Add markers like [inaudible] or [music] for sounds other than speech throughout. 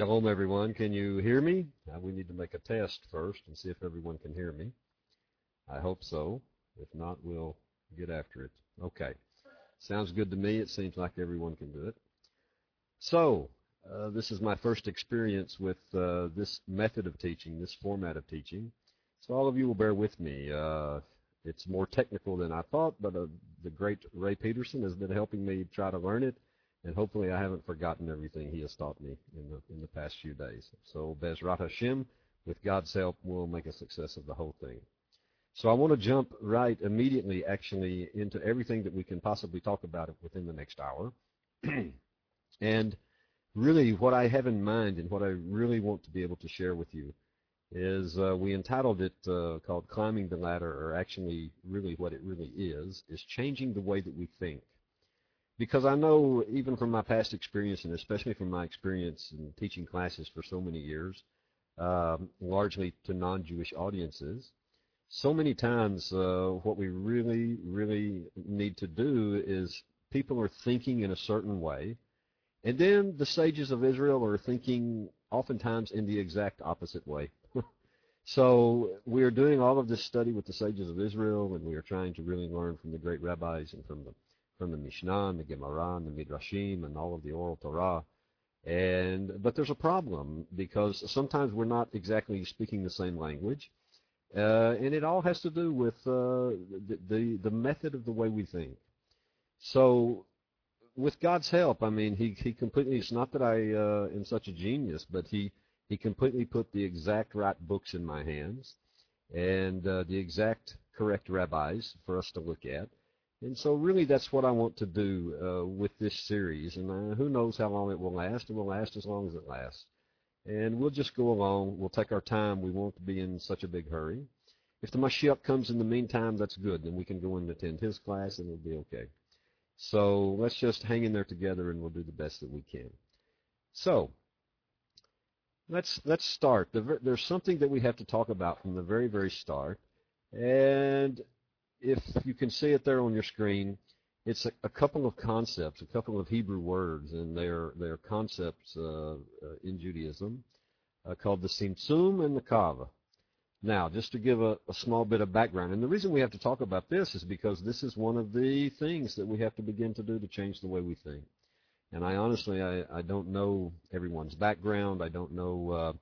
Shalom, everyone. Can you hear me? Uh, we need to make a test first and see if everyone can hear me. I hope so. If not, we'll get after it. Okay. Sounds good to me. It seems like everyone can do it. So, uh, this is my first experience with uh, this method of teaching, this format of teaching. So all of you will bear with me. Uh, it's more technical than I thought, but uh, the great Ray Peterson has been helping me try to learn it and hopefully I haven't forgotten everything he has taught me in the in the past few days. So Bezrat Hashem, with God's help, we'll make a success of the whole thing. So I want to jump right immediately, actually, into everything that we can possibly talk about within the next hour. [clears throat] and really, what I have in mind and what I really want to be able to share with you is uh, we entitled it uh, called "Climbing the Ladder," or actually, really, what it really is is changing the way that we think because I know even from my past experience, and especially from my experience in teaching classes for so many years, um, largely to non-Jewish audiences, so many times uh, what we really, really need to do is people are thinking in a certain way, and then the sages of Israel are thinking oftentimes in the exact opposite way. [laughs] so we are doing all of this study with the sages of Israel, and we are trying to really learn from the great rabbis and from the from the Mishnah and the Gemara and the Midrashim and all of the oral Torah. And but there's a problem because sometimes we're not exactly speaking the same language, uh, and it all has to do with uh, the, the the method of the way we think. So, with God's help, I mean, he he completely. It's not that I uh, am such a genius, but he he completely put the exact right books in my hands, and uh, the exact correct rabbis for us to look at and so really that's what I want to do uh, with this series. And uh, who knows how long it will last. It will last as long as it lasts. And we'll just go along. We'll take our time. We won't be in such a big hurry. If the Mashiach comes in the meantime, that's good. Then we can go and attend his class and it'll be okay. So let's just hang in there together and we'll do the best that we can. So let's let's start. There's something that we have to talk about from the very very start, and if you can see it there on your screen, it's a, a couple of concepts, a couple of Hebrew words, and they're they're concepts uh, uh, in Judaism uh, called the Tzimtzum and the Kava. Now, just to give a, a, small bit of background, and the reason we have to talk about this is because this is one of the things that we have to begin to do to change the way we think. And I honestly, I, I don't know everyone's background. I don't know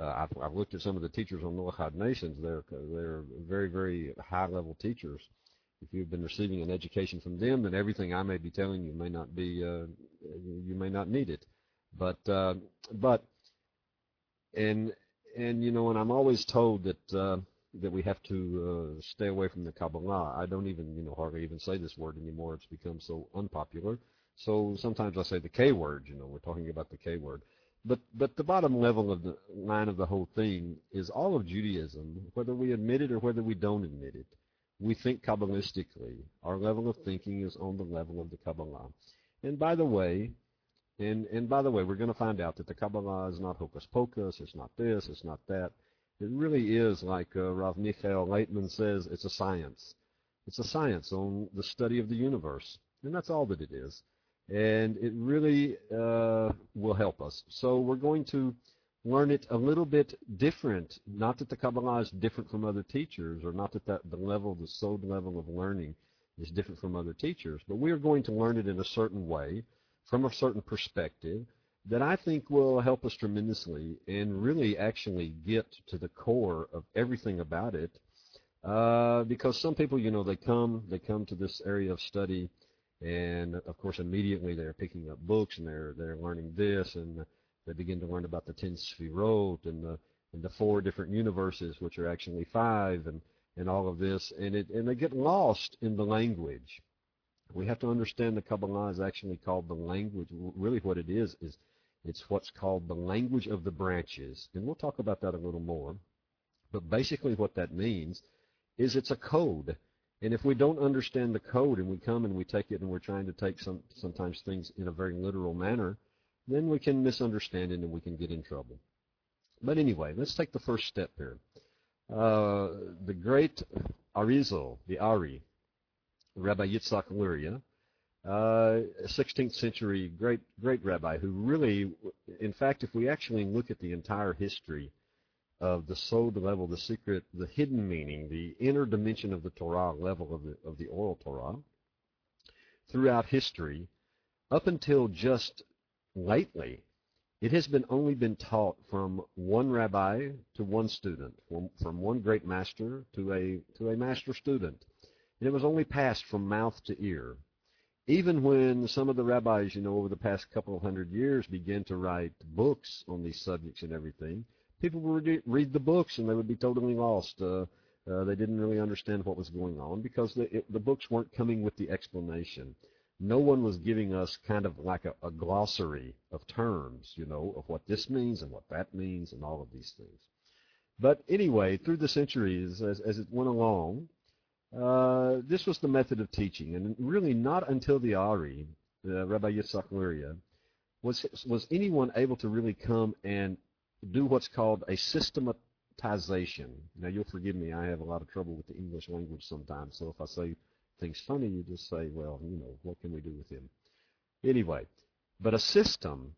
uh, I've, I've looked at some of the teachers on Noachad Nations. They're they're very very high level teachers. If you've been receiving an education from them, then everything I may be telling you may not be uh, you may not need it. But uh, but and and you know, and I'm always told that uh, that we have to uh, stay away from the Kabbalah. I don't even you know hardly even say this word anymore. It's become so unpopular. So sometimes I say the K word. You know, we're talking about the K word. But but the bottom level of the line of the whole thing is all of Judaism, whether we admit it or whether we don't admit it, we think Kabbalistically. Our level of thinking is on the level of the Kabbalah. And by the way, and and by the way, we're going to find out that the Kabbalah is not hocus pocus. It's not this. It's not that. It really is like uh, Rav Michael Laitman says. It's a science. It's a science on the study of the universe, and that's all that it is and it really uh, will help us. So we're going to learn it a little bit different. Not that the Kabbalah is different from other teachers, or not that, the level, the sod level of learning is different from other teachers, but we are going to learn it in a certain way, from a certain perspective, that I think will help us tremendously and really actually get to the core of everything about it. Uh, because some people, you know, they come, they come to this area of study and of course immediately they're picking up books and they're they're learning this and they begin to learn about the ten sefirot and the and the four different universes which are actually five and and all of this. And it and they get lost in the language. We have to understand the kabbalah is actually called the language. Really what it is is it's what's called the language of the branches. And we'll talk about that a little more. But basically what that means is it's a code and if we don't understand the code and we come and we take it and we're trying to take some sometimes things in a very literal manner, then we can misunderstand it and we can get in trouble. But anyway, let's take the first step here. Uh, the great Arizal, the Ari, Rabbi Yitzhak Luria, uh, 16th century great great rabbi who really in fact, if we actually look at the entire history of the sod level, the secret, the hidden meaning, the inner dimension of the Torah level of the, of the oral Torah, throughout history, up until just lately, it has been only been taught from one rabbi to one student, from, from one great master to a to a master student. And it was only passed from mouth to ear. Even when some of the rabbis, you know, over the past couple of hundred years began to write books on these subjects and everything, people would read the books and they would be totally lost. Uh, uh, they didn't really understand what was going on because the, it, the books weren't coming with the explanation no one was giving us kind of like a, a, glossary of terms, you know, of what this means and what that means and all of these things. But anyway, through the centuries, as, as it went along, uh, this was the method of teaching. And really not until the Ari, uh, Rabbi Yitzhak Luria, was, was anyone able to really come and do what's called a systematization. Now, you'll forgive me, I have a lot of trouble with the English language sometimes, so if I say things funny, you just say, well, you know, what can we do with him? Anyway, but a system.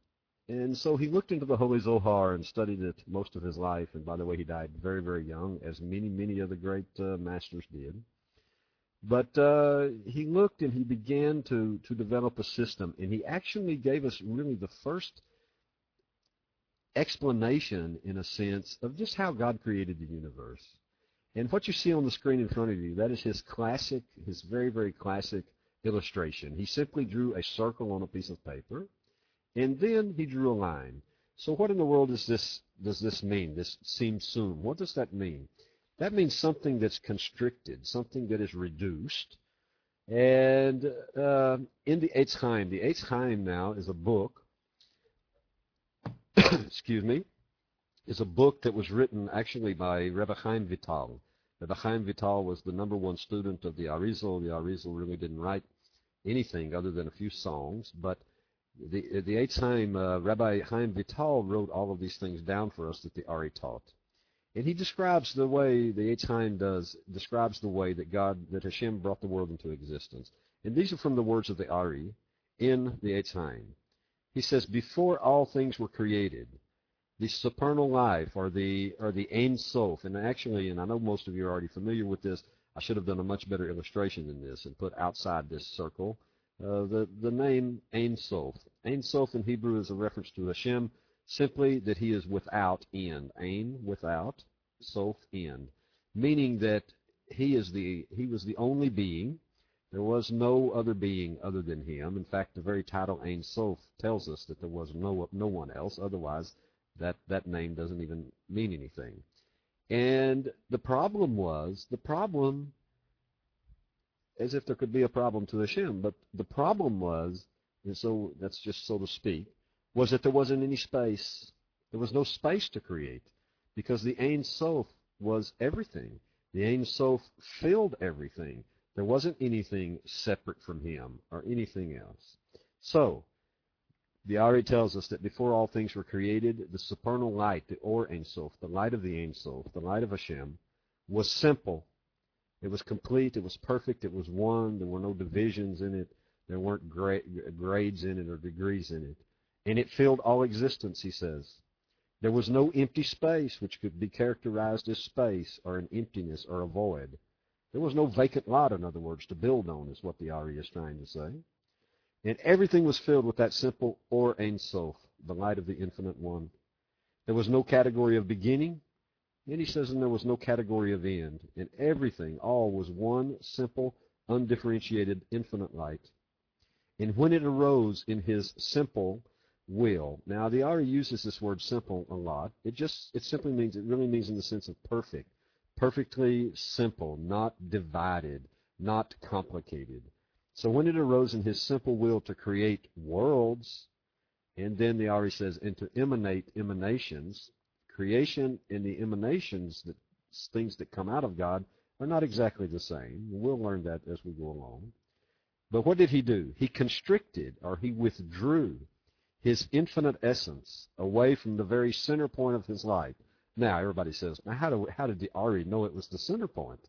And so he looked into the Holy Zohar and studied it most of his life. And by the way, he died very, very young, as many, many of the great uh, masters did. But uh, he looked and he began to, to develop a system. And he actually gave us really the first explanation, in a sense, of just how God created the universe. And what you see on the screen in front of you, that is his classic, his very, very classic illustration. He simply drew a circle on a piece of paper, and then he drew a line. So what in the world does this does this mean? This tzimtzum. What does that mean? That means something that's constricted, something that is reduced. And uh, in the Eitz Chaim, the Eitz Chaim now is a book. [coughs] excuse me is a book that was written actually by Rebbe Chaim Vital. Rebbe Chaim Vital was the number one student of the Arizal. The Arizal really didn't write anything other than a few songs, but the the Eitz Chaim, uh, Rabbi Chaim Vital wrote all of these things down for us that the Ari taught. And he describes the way the Chaim does, describes the way that God, that Hashem brought the world into existence. And these are from the words of the Ari in the Chaim. He says, before all things were created, the supernal life or the or the Ein Sof. And actually, and I know most of you are already familiar with this, I should have done a much better illustration than this and put outside this circle uh, the the name Ein Sof. Ein Sof in Hebrew is a reference to Hashem, simply that He is without end. Ein without, Sof end, meaning that He is the He was the only being. There was no other being other than Him. In fact, the very title Ein Sof tells us that there was no no one else. Otherwise, that that name doesn't even mean anything. And the problem was the problem, as if there could be a problem to Hashem, but the problem was, and so that's just so to speak, was that there wasn't any space. There was no space to create because the Ein Sof was everything. The Ein Sof filled everything. There wasn't anything separate from him or anything else. So the Ari tells us that before all things were created, the supernal light, the Or Ein Sof, the light of the Ein Sof, the light of Hashem, was simple. It was complete. It was perfect. It was one. There were no divisions in it. There weren't gra- grades in it or degrees in it. And it filled all existence, he says. There was no empty space which could be characterized as space or an emptiness or a void. There was no vacant lot, in other words, to build on, is what the Ari is trying to say. And everything was filled with that simple Or Ein Sof, the light of the Infinite One. There was no category of beginning, and he says, and there was no category of end. And everything, all was one simple, undifferentiated, infinite light. And when it arose in his simple will, now the Ari uses this word simple a lot. It just, it simply means, it really means in the sense of perfect. Perfectly simple, not divided, not complicated. So when it arose in his simple will to create worlds, and then the Ari says, and to emanate emanations, creation and the emanations, that things that come out of God, are not exactly the same. We'll learn that as we go along. But what did he do? He constricted or he withdrew his infinite essence away from the very center point of his life. Now everybody says, now how, do, how did the Ari know it was the center point?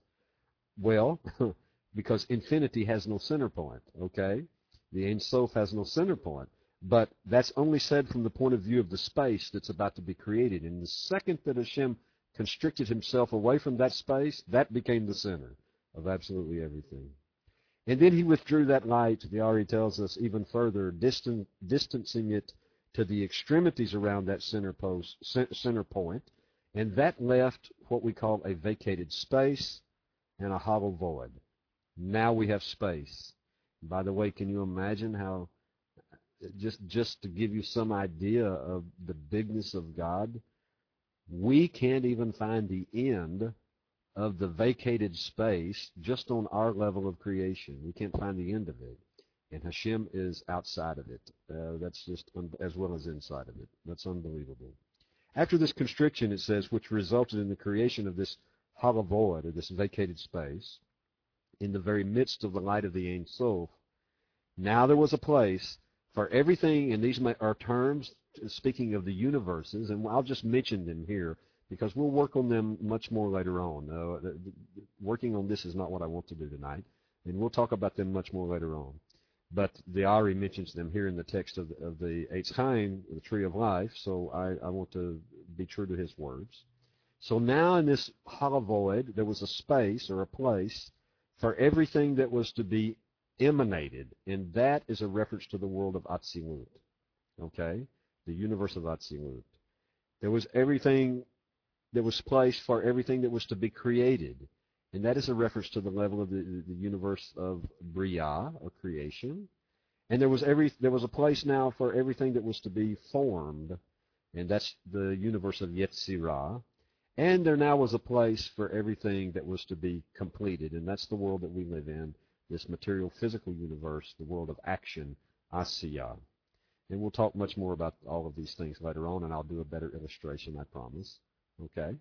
Well, [laughs] because infinity has no center point, okay? The Ein Sof has no center point. But that's only said from the point of view of the space that's about to be created. And the second that Hashem constricted himself away from that space, that became the center of absolutely everything. And then he withdrew that light, the Ari tells us, even further, distan- distancing it to the extremities around that center post, center point, and that left what we call a vacated space and a hollow void. Now we have space. By the way, can you imagine how just just to give you some idea of the bigness of God, we can't even find the end of the vacated space just on our level of creation. We can't find the end of it. And Hashem is outside of it. Uh, that's just un- as well as inside of it. That's unbelievable. After this constriction, it says, which resulted in the creation of this hollow void, or this vacated space, in the very midst of the light of the Ein Sof, now there was a place for everything, and these are terms speaking of the universes, and I'll just mention them here because we'll work on them much more later on. Uh, working on this is not what I want to do tonight, and we'll talk about them much more later on. But the Ari mentions them here in the text of the, of the Eitz Chaim, the tree of life, so I, I want to be true to his words. So now in this hollow void, there was a space or a place for everything that was to be emanated, and that is a reference to the world of Atzilut. Okay? The universe of Atzilut. There was everything that was placed for everything that was to be created. And that is a reference to the level of the, the universe of Bria, or creation. And there was every there was a place now for everything that was to be formed, and that's the universe of Yetzirah. And there now was a place for everything that was to be completed, and that's the world that we live in, this material physical universe, the world of action, Asiya. And we'll talk much more about all of these things later on, and I'll do a better illustration, I promise. Okay?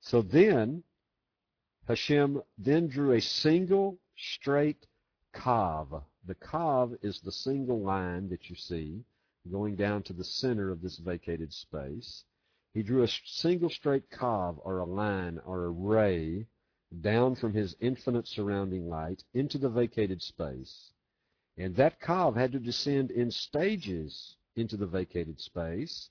So then, Hashem then drew a single straight kav. The kav is the single line that you see going down to the center of this vacated space. He drew a single straight kav, or a line, or a ray, down from his infinite surrounding light into the vacated space. And that kav had to descend in stages into the vacated space.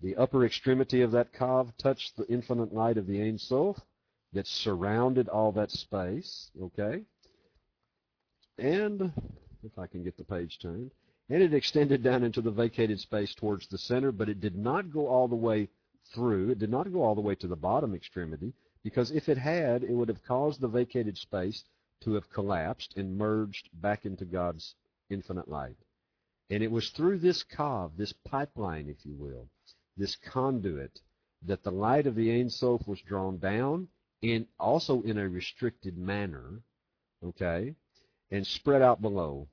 The upper extremity of that kav touched the infinite light of the Ein Sof that surrounded all that space, okay? And, if I can get the page turned, and it extended down into the vacated space towards the center, but it did not go all the way through. It did not go all the way to the bottom extremity, because if it had, it would have caused the vacated space to have collapsed and merged back into God's infinite light. And it was through this kav, this pipeline, if you will, this conduit, that the light of the Ein Sof was drawn down in also in a restricted manner, okay, and spread out below.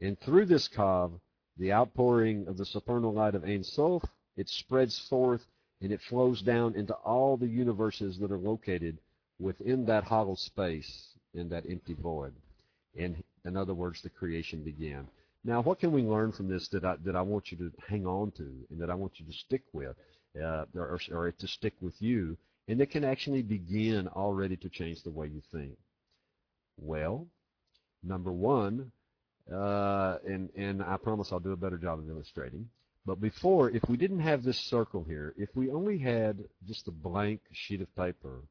And through this kav, the outpouring of the supernal light of Ein Sof, it spreads forth and it flows down into all the universes that are located within that hollow space in that empty void. And in other words, the creation began. Now, what can we learn from this that I, that I want you to hang on to and that I want you to stick with, uh, or, or to stick with you and it can actually begin already to change the way you think? Well, number one, uh, and, and I promise I'll do a better job of illustrating. But before, if we didn't have this circle here, if we only had just a blank sheet of paper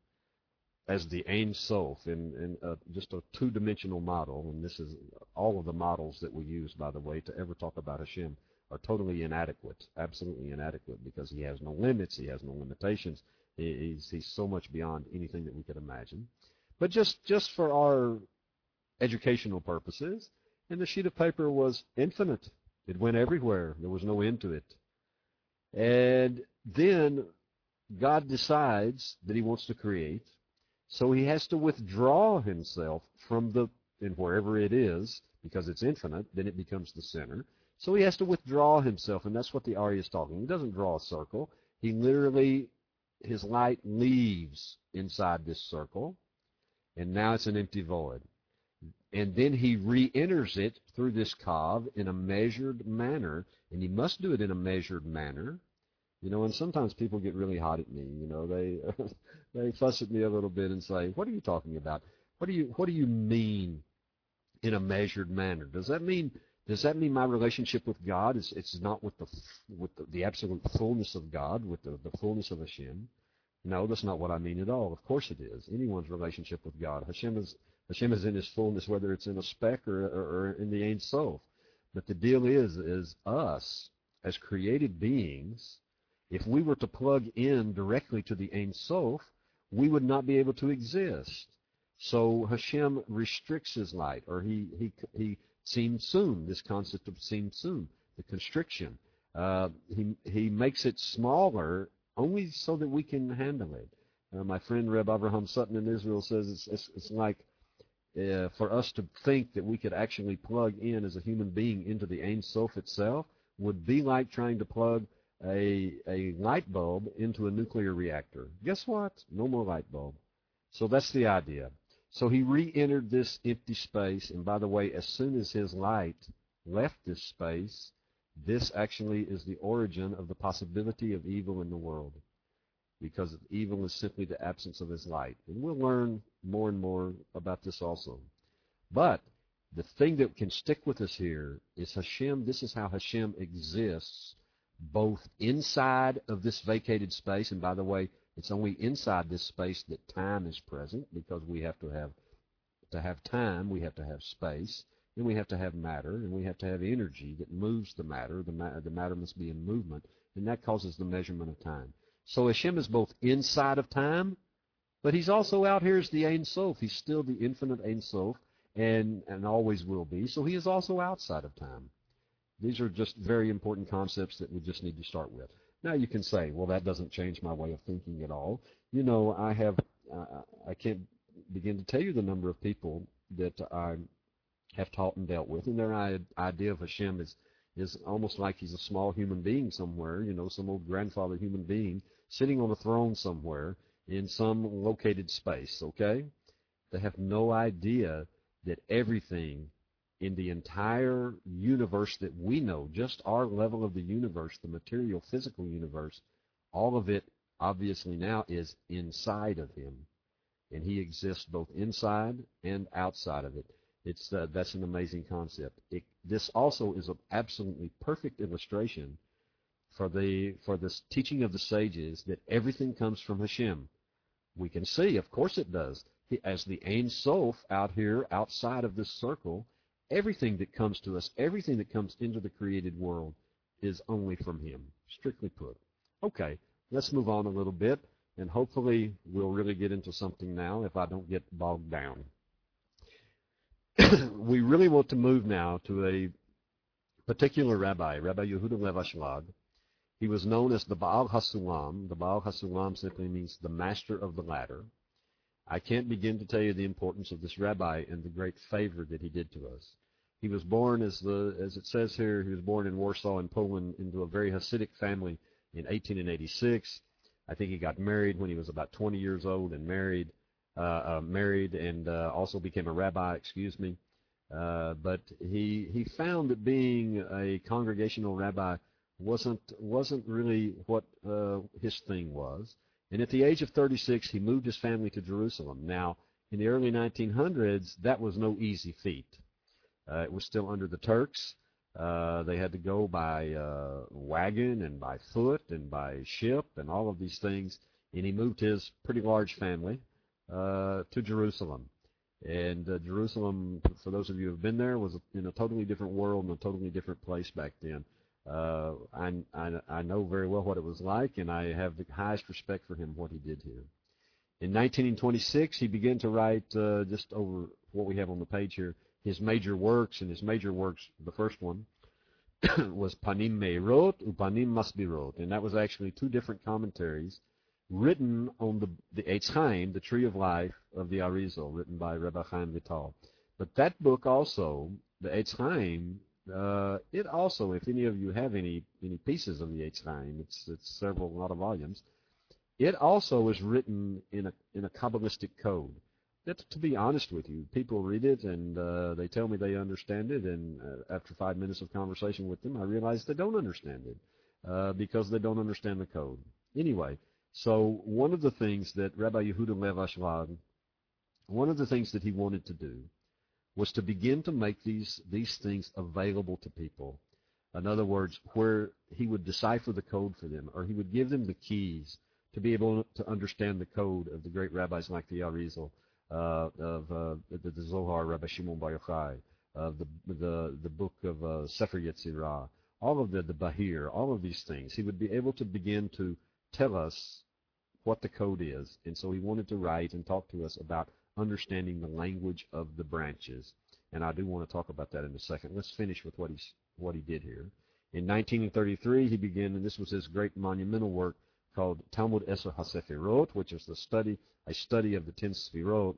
as the Ein Sof in, in a, just a two-dimensional model, and this is all of the models that we use, by the way, to ever talk about Hashem are totally inadequate, absolutely inadequate, because he has no limits, he has no limitations, He's, he's so much beyond anything that we could imagine. But just, just for our educational purposes, and the sheet of paper was infinite. It went everywhere. There was no end to it. And then God decides that he wants to create, so he has to withdraw himself from the, and wherever it is, because it's infinite, then it becomes the center. So he has to withdraw himself, and that's what the Ari is talking. He doesn't draw a circle. He literally his light leaves inside this circle, and now it's an empty void. And then he re-enters it through this kav in a measured manner, and he must do it in a measured manner. You know, and sometimes people get really hot at me. You know, they [laughs] they fuss at me a little bit and say, "What are you talking about? What do you what do you mean in a measured manner? Does that mean Does that mean my relationship with God is it's not with the with the, the absolute fullness of God, with the, the fullness of Hashem? No, that's not what I mean at all. Of course it is. Anyone's relationship with God. Hashem is Hashem is in His fullness, whether it's in a speck or, or, or in the Ein Sof. But the deal is, is us as created beings. If we were to plug in directly to the Ein Sof, we would not be able to exist. So Hashem restricts His light, or He He He tzimtzum. This concept of tzimtzum, the constriction. Uh, he He makes it smaller only so that we can handle it. Uh, my friend Reb Avraham Sutton in Israel says it's, it's, it's like uh, for us to think that we could actually plug in as a human being into the Ein Sof itself would be like trying to plug a, a light bulb into a nuclear reactor. Guess what? No more light bulb. So that's the idea. So he re-entered this empty space, and by the way, as soon as his light left this space, this actually is the origin of the possibility of evil in the world. Because evil is simply the absence of his light. And we'll learn more and more about this also. But the thing that can stick with us here is Hashem, this is how Hashem exists both inside of this vacated space, and by the way, it's only inside this space that time is present because we have to have to have time, we have to have space. Then we have to have matter, and we have to have energy that moves the matter. The, ma- the matter must be in movement, and that causes the measurement of time. So Hashem is both inside of time, but he's also out here as the Ein Sof. He's still the infinite Ein Sof, and, and always will be. So he is also outside of time. These are just very important concepts that we just need to start with. Now you can say, well, that doesn't change my way of thinking at all. You know, I have, uh, I can't begin to tell you the number of people that I have taught and dealt with, and their idea of Hashem is is almost like he's a small human being somewhere, you know, some old grandfather human being sitting on a throne somewhere in some located space, okay? They have no idea that everything in the entire universe that we know, just our level of the universe, the material, physical universe, all of it obviously now is inside of him. And he exists both inside and outside of it. It's uh, that's an amazing concept. It, this also is an absolutely perfect illustration for the for this teaching of the sages that everything comes from Hashem. We can see, of course, it does. As the Ein Sof out here, outside of this circle, everything that comes to us, everything that comes into the created world, is only from Him, strictly put. Okay, let's move on a little bit, and hopefully we'll really get into something now if I don't get bogged down. [coughs] we really want to move now to a particular rabbi, Rabbi Yehuda Lev Ashlag. He was known as the Baal Hasulam. The Baal Hasulam simply means the master of the ladder. I can't begin to tell you the importance of this rabbi and the great favor that he did to us. He was born, as the as it says here, he was born in Warsaw in Poland into a very Hasidic family in 1886. I think he got married when he was about 20 years old and married uh, uh, married and uh, also became a rabbi, excuse me. Uh, but he he found that being a congregational rabbi wasn't wasn't really what uh, his thing was. And at the age of 36, he moved his family to Jerusalem. Now, in the early 1900s, that was no easy feat. Uh, it was still under the Turks. Uh, they had to go by uh, wagon and by foot and by ship and all of these things. And he moved his pretty large family uh, to Jerusalem. And uh, Jerusalem, for those of you who have been there, was in a totally different world and a totally different place back then. Uh, I, I, I know very well what it was like, and I have the highest respect for him, what he did here. In 1926, he began to write uh, just over what we have on the page here, his major works, and his major works, the first one, [coughs] was Panim Meirot, Upanim Masbirot, and that was actually two different commentaries written on the the Eitz Chaim, the Tree of Life of the Arizal, written by Rebbe Chaim Vital. But that book also, the Eitz Chaim, uh, it also, if any of you have any any pieces of the Eitz Chaim, it's it's several, a lot of volumes. It also is written in a in a kabbalistic code. That, to be honest with you, people read it and uh, they tell me they understand it, and uh, after five minutes of conversation with them, I realize they don't understand it uh, because they don't understand the code. Anyway, so one of the things that Rabbi Yehuda Lev Ashlag, one of the things that he wanted to do was to begin to make these, these things available to people. In other words, where he would decipher the code for them, or he would give them the keys to be able to understand the code of the great rabbis like the Arizal, of uh, the, the Zohar, Rabbi Shimon Bar Yochai, of the, the, the book of uh, Sefer Yetzirah, all of the, the Bahir, all of these things. He would be able to begin to tell us what the code is. And so he wanted to write and talk to us about understanding the language of the branches. And I do want to talk about that in a second. Let's finish with what he's what he did here. In 1933, he began, and this was his great monumental work called Talmud Eser HaSefirot, which is the study, a study of the ten Sefirot.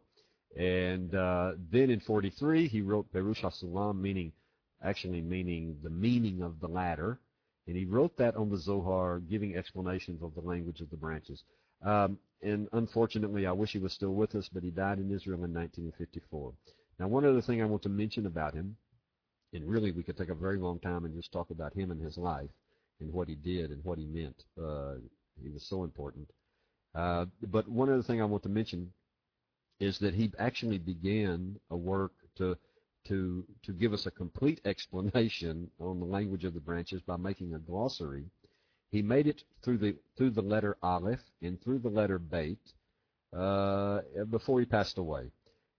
And uh, then in 43, he wrote Perush HaSulam, meaning, actually meaning the meaning of the ladder. And he wrote that on the Zohar, giving explanations of the language of the branches. Um, and unfortunately, I wish he was still with us, but he died in Israel in 1954. Now, one other thing I want to mention about him, and really we could take a very long time and just talk about him and his life and what he did and what he meant. Uh, he was so important. Uh, but one other thing I want to mention is that he actually began a work to to to give us a complete [laughs] explanation on the language of the branches by making a glossary he made it through the through the letter Aleph and through the letter Beit uh, before he passed away.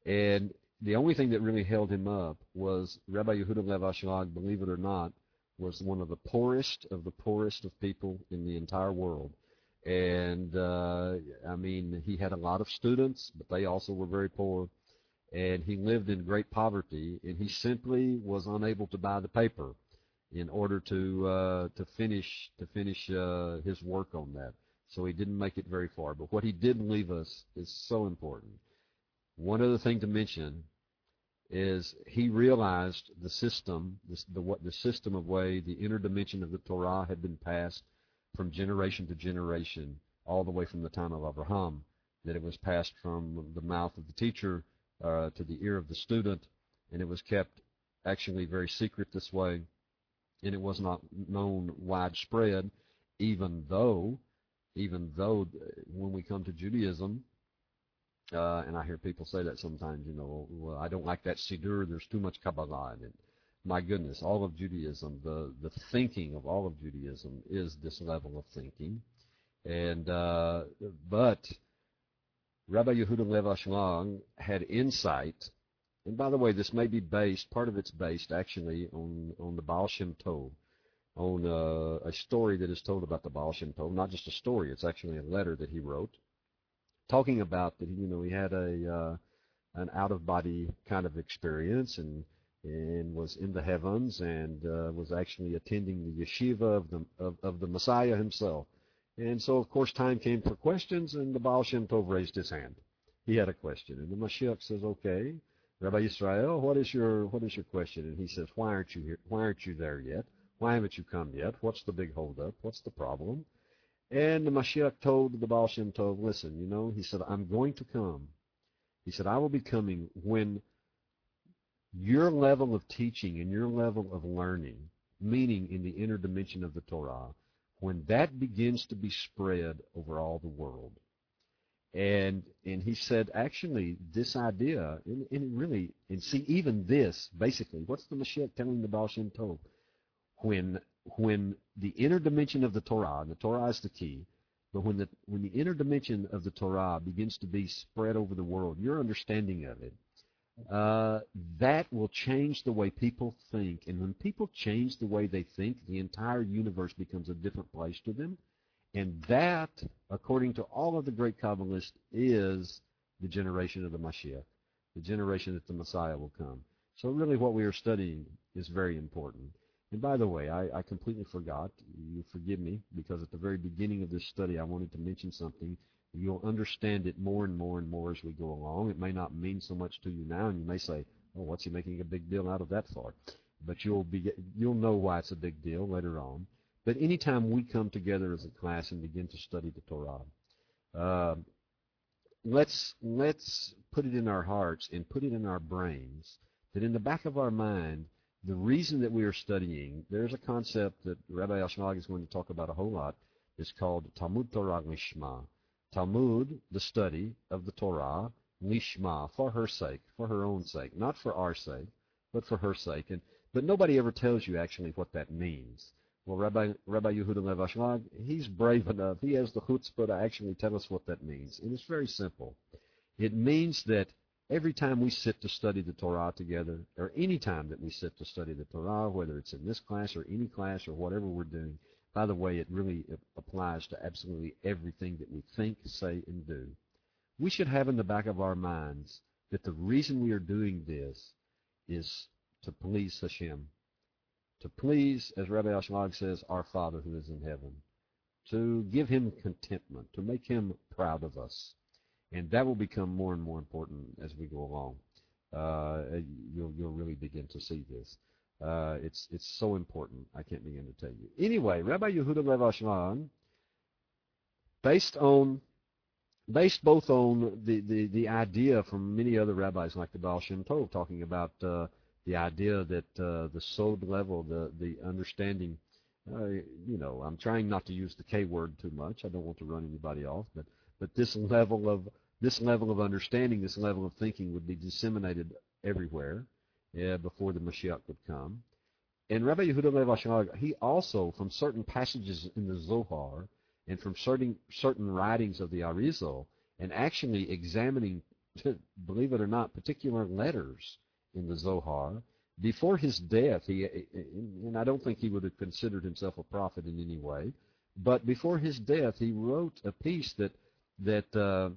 And the only thing that really held him up was Rabbi Yehuda Lev Ashlag, believe it or not, was one of the poorest of the poorest of people in the entire world. And uh, I mean, he had a lot of students, but they also were very poor. And he lived in great poverty, and he simply was unable to buy the paper in order to uh, to finish to finish uh, his work on that. So he didn't make it very far. But what he did leave us is so important. One other thing to mention is he realized the system, the, the what the system of way the inner dimension of the Torah had been passed from generation to generation, all the way from the time of Abraham, that it was passed from the mouth of the teacher uh, to the ear of the student, and it was kept actually very secret this way and it was not known widespread, even though, even though when we come to Judaism, uh, and I hear people say that sometimes, you know, well, I don't like that Siddur, there's too much Kabbalah in it. My goodness, all of Judaism, the, the thinking of all of Judaism is this level of thinking. And, uh, but Rabbi Yehuda Lev Ashlag had insight and by the way, this may be based, part of it's based actually on, on the Baal Shem Tov, on uh, a story that is told about the Baal Shem Tov. Not just a story, it's actually a letter that he wrote, talking about that, you know, he had a, uh, an out-of-body kind of experience and, and was in the heavens and uh, was actually attending the yeshiva of the, of, of the Messiah himself. And so, of course, time came for questions, and the Baal Shem Tov raised his hand. He had a question, and the Mashiach says, okay, Rabbi Israel, what is your what is your question? And he says, Why aren't you here? Why aren't you there yet? Why haven't you come yet? What's the big holdup? What's the problem? And the Mashiach told the Baal Shem Tov, listen, you know, he said, I'm going to come. He said, I will be coming when your level of teaching and your level of learning, meaning in the inner dimension of the Torah, when that begins to be spread over all the world, and and he said, actually, this idea, and, and really, and see, even this, basically, what's the Mashiach telling the Baal Shem Tov? When when the inner dimension of the Torah, and the Torah is the key, but when the when the inner dimension of the Torah begins to be spread over the world, your understanding of it, uh, that will change the way people think. And when people change the way they think, the entire universe becomes a different place to them and that, according to all of the great Kabbalists, is the generation of the Mashiach, the generation that the Messiah will come. So really what we are studying is very important. And by the way, I, I completely forgot. You forgive me, because at the very beginning of this study I wanted to mention something. You'll understand it more and more and more as we go along. It may not mean so much to you now, and you may say, oh, what's he making a big deal out of that for? But you'll be you'll know why it's a big deal later on. But anytime we come together as a class and begin to study the Torah, uh, let's let's put it in our hearts and put it in our brains that in the back of our mind, the reason that we are studying, there's a concept that Rabbi Ashlag is going to talk about a whole lot. It's called Talmud Torah Lishma. Talmud, the study of the Torah, lishma, for her sake, for her own sake, not for our sake, but for her sake. And but nobody ever tells you actually what that means. Well, Rabbi Rabbi Yehuda Lev Ashlag, he's brave enough. He has the chutzpah to actually tell us what that means, and it's very simple. It means that every time we sit to study the Torah together, or any time that we sit to study the Torah, whether it's in this class or any class or whatever we're doing, by the way, it really applies to absolutely everything that we think, say, and do. We should have in the back of our minds that the reason we are doing this is to please Hashem, to please, as Rabbi Ashlag says, our Father who is in heaven, to give him contentment, to make him proud of us. And that will become more and more important as we go along. Uh, you'll, you'll really begin to see this. Uh, it's, it's so important. I can't begin to tell you. Anyway, Rabbi Yehuda Lev based on based both on the, the, the idea from many other rabbis like the Baal Shem Tov talking about uh, the idea that uh, the sod level, the the understanding, uh, you know, I'm trying not to use the K word too much. I don't want to run anybody off, but but this level of this level of understanding, this level of thinking would be disseminated everywhere before the Mashiach would come. And Rabbi Yehuda Lev he also, from certain passages in the Zohar and from certain certain writings of the Arizal, and actually examining, [laughs] believe it or not, particular letters in the Zohar. Before his death, he and I don't think he would have considered himself a prophet in any way, but before his death, he wrote a piece that that uh,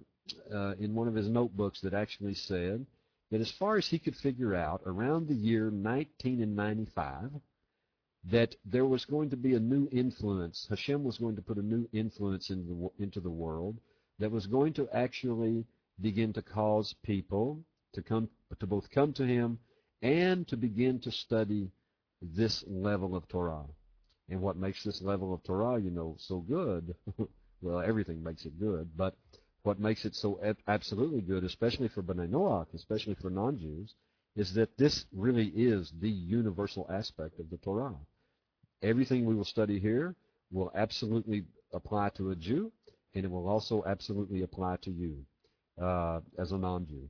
uh, in one of his notebooks that actually said that as far as he could figure out, around the year 1995, that there was going to be a new influence. Hashem was going to put a new influence into the, into the world that was going to actually begin to cause people to come to both come to him and to begin to study this level of Torah. And what makes this level of Torah, you know, so good, [laughs] well, everything makes it good, but what makes it so absolutely good, especially for B'nai Noach, especially for non-Jews, is that this really is the universal aspect of the Torah. Everything we will study here will absolutely apply to a Jew, and it will also absolutely apply to you uh, as a non-Jew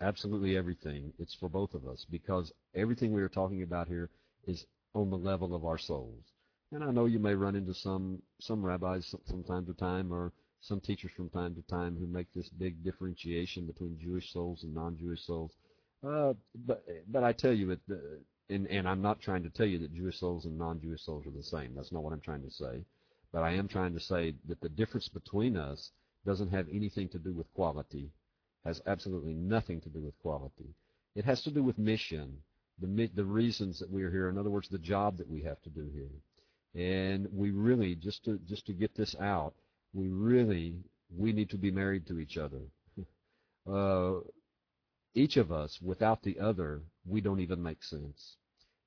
absolutely everything. It's for both of us because everything we are talking about here is on the level of our souls. And I know you may run into some some rabbis from time to time or some teachers from time to time who make this big differentiation between Jewish souls and non-Jewish souls. Uh, but but I tell you, it, uh, and and I'm not trying to tell you that Jewish souls and non-Jewish souls are the same. That's not what I'm trying to say. But I am trying to say that the difference between us doesn't have anything to do with quality has absolutely nothing to do with quality. It has to do with mission, the the reasons that we are here. In other words, the job that we have to do here. And we really just to just to get this out, we really we need to be married to each other. [laughs] Uh, each of us without the other, we don't even make sense.